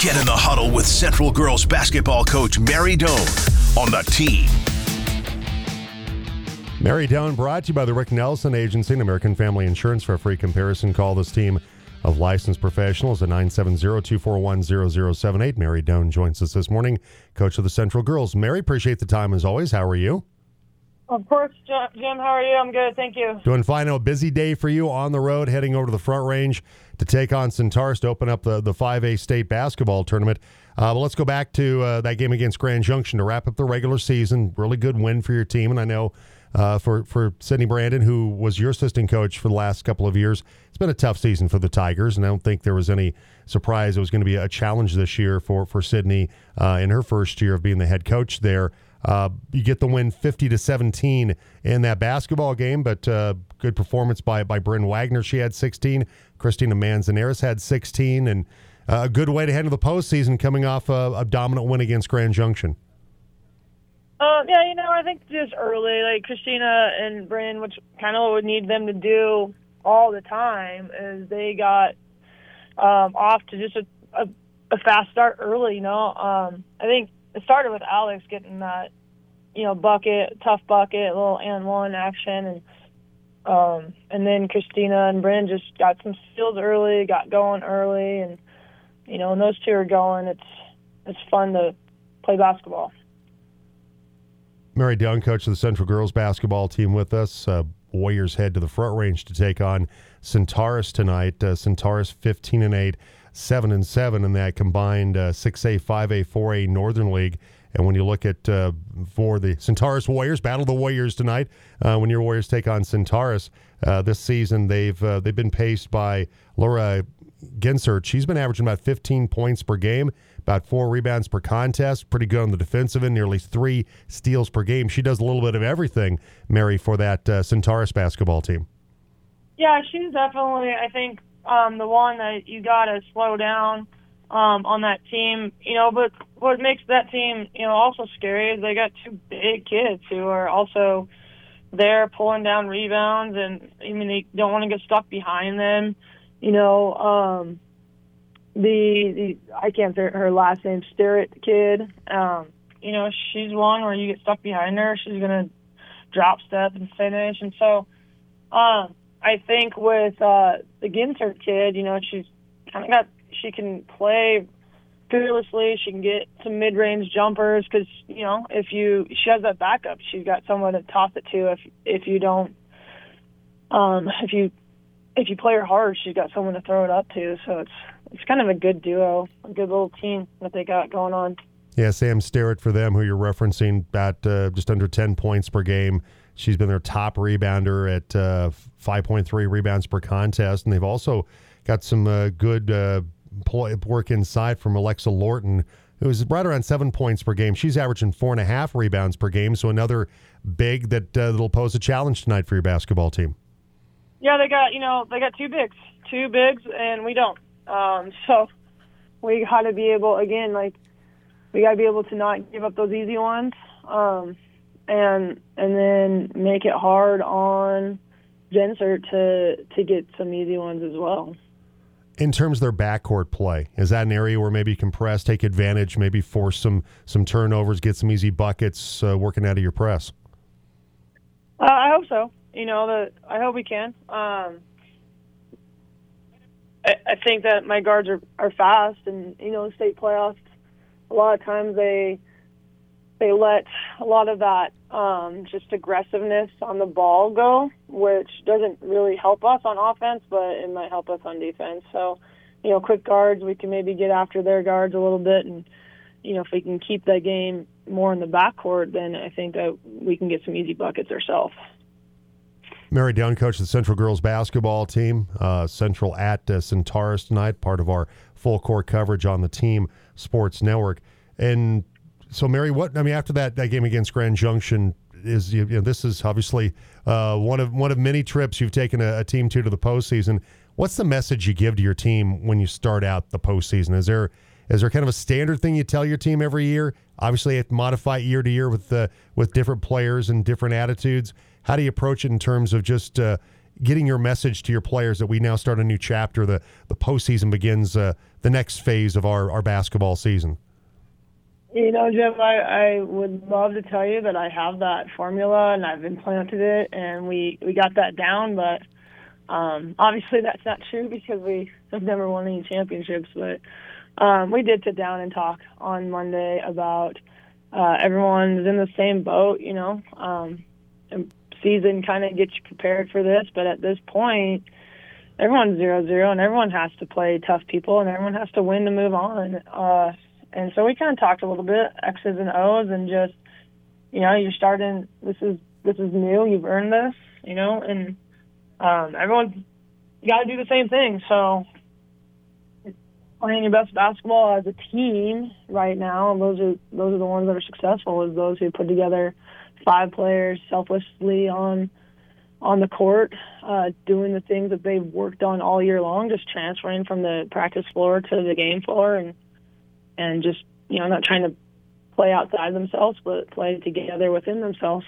Get in the huddle with Central Girls basketball coach Mary Doan on the team. Mary Doan brought to you by the Rick Nelson Agency and American Family Insurance. For a free comparison, call this team of licensed professionals at 970-241-0078. Mary Doan joins us this morning, coach of the Central Girls. Mary, appreciate the time as always. How are you? Of course, Jim. How are you? I'm good. Thank you. Doing fine. A busy day for you on the road, heading over to the Front Range to take on Centaurus to open up the, the 5A state basketball tournament. Uh, but let's go back to uh, that game against Grand Junction to wrap up the regular season. Really good win for your team. And I know uh, for, for Sydney Brandon, who was your assistant coach for the last couple of years, it's been a tough season for the Tigers. And I don't think there was any surprise it was going to be a challenge this year for, for Sydney uh, in her first year of being the head coach there. Uh, you get the win 50 to 17 in that basketball game, but uh, good performance by by Bryn Wagner. She had 16. Christina Manzanares had 16, and uh, a good way to handle the postseason coming off a, a dominant win against Grand Junction. Um, yeah, you know, I think just early, like Christina and Bryn, which kind of would need them to do all the time, is they got um, off to just a, a, a fast start early. You know, um, I think it started with Alex getting that, you know, bucket, tough bucket, little and one action, and um, and then Christina and Bryn just got some steals early, got going early, and you know, when those two are going, it's it's fun to play basketball. Mary Doan, coach of the Central Girls basketball team, with us. Uh, Warriors head to the front range to take on Centaurus tonight. Uh, Centaurus 15 and 8 seven and seven in that combined uh, six A, five A, four A Northern League. And when you look at uh, for the Centaurus Warriors, battle the Warriors tonight. Uh, when your Warriors take on Centaurus uh, this season, they've uh, they've been paced by Laura Gensert. She's been averaging about 15 points per game, about four rebounds per contest. Pretty good on the defensive end, nearly three steals per game. She does a little bit of everything, Mary, for that Centaurus basketball team. Yeah, she's definitely, I think, um, the one that you got to slow down um, on that team. You know, but what makes that team, you know, also scary is they got two big kids who are also there pulling down rebounds, and I mean they don't want to get stuck behind them. You know, um, the, the I can't say her last name, Starrett kid. Um, you know, she's one where you get stuck behind her, she's gonna drop step and finish, and so. Um, I think with uh, the Ginter kid, you know, she's kind of got she can play fearlessly. She can get some mid-range jumpers because you know if you she has that backup, she's got someone to toss it to if if you don't um if you if you play her hard, she's got someone to throw it up to. So it's it's kind of a good duo, a good little team that they got going on. Yeah, Sam Starrett for them, who you're referencing, at uh, just under 10 points per game. She's been their top rebounder at uh, 5.3 rebounds per contest, and they've also got some uh, good uh, work inside from Alexa Lorton, who's right around seven points per game. She's averaging four and a half rebounds per game, so another big that uh, that'll pose a challenge tonight for your basketball team. Yeah, they got you know they got two bigs, two bigs, and we don't. Um, so we got to be able again, like we got to be able to not give up those easy ones. Um, and and then make it hard on Gensert to to get some easy ones as well. In terms of their backcourt play, is that an area where maybe you can press, take advantage, maybe force some some turnovers, get some easy buckets uh, working out of your press? Uh, I hope so. You know, that I hope we can. Um, I, I think that my guards are, are fast, and you know, state playoffs. A lot of times they they let a lot of that um, just aggressiveness on the ball go, which doesn't really help us on offense, but it might help us on defense. So, you know, quick guards, we can maybe get after their guards a little bit, and you know, if we can keep that game more in the backcourt, then I think that we can get some easy buckets ourselves. Mary Doan, coach of the Central girls basketball team. Uh, Central at uh, Centaurus tonight, part of our full court coverage on the Team Sports Network. And so Mary, what I mean after that that game against Grand Junction is you know, this is obviously uh, one of one of many trips you've taken a, a, team to to the postseason. What's the message you give to your team when you start out the postseason? Is there is there kind of a standard thing you tell your team every year? Obviously, it modify year to year with uh, with different players and different attitudes. How do you approach it in terms of just uh, getting your message to your players that we now start a new chapter? The the postseason begins uh, the next phase of our, our basketball season? You know, Jim, I, I would love to tell you that I have that formula and I've implanted it and we, we got that down, but um, obviously that's not true because we have never won any championships. But um, we did sit down and talk on Monday about uh, everyone's in the same boat, you know. Um, and season kind of gets you prepared for this, but at this point, everyone's zero zero and everyone has to play tough people and everyone has to win to move on. Uh, and so we kind of talked a little bit X's and O's and just, you know, you're starting. This is this is new. You've earned this, you know, and um, everyone's got to do the same thing. So playing your best basketball as a team right now, those are those are the ones that are successful. Is those who put together five players selflessly on on the court, uh, doing the things that they've worked on all year long, just transferring from the practice floor to the game floor and and just you know not trying to play outside themselves, but play together within themselves.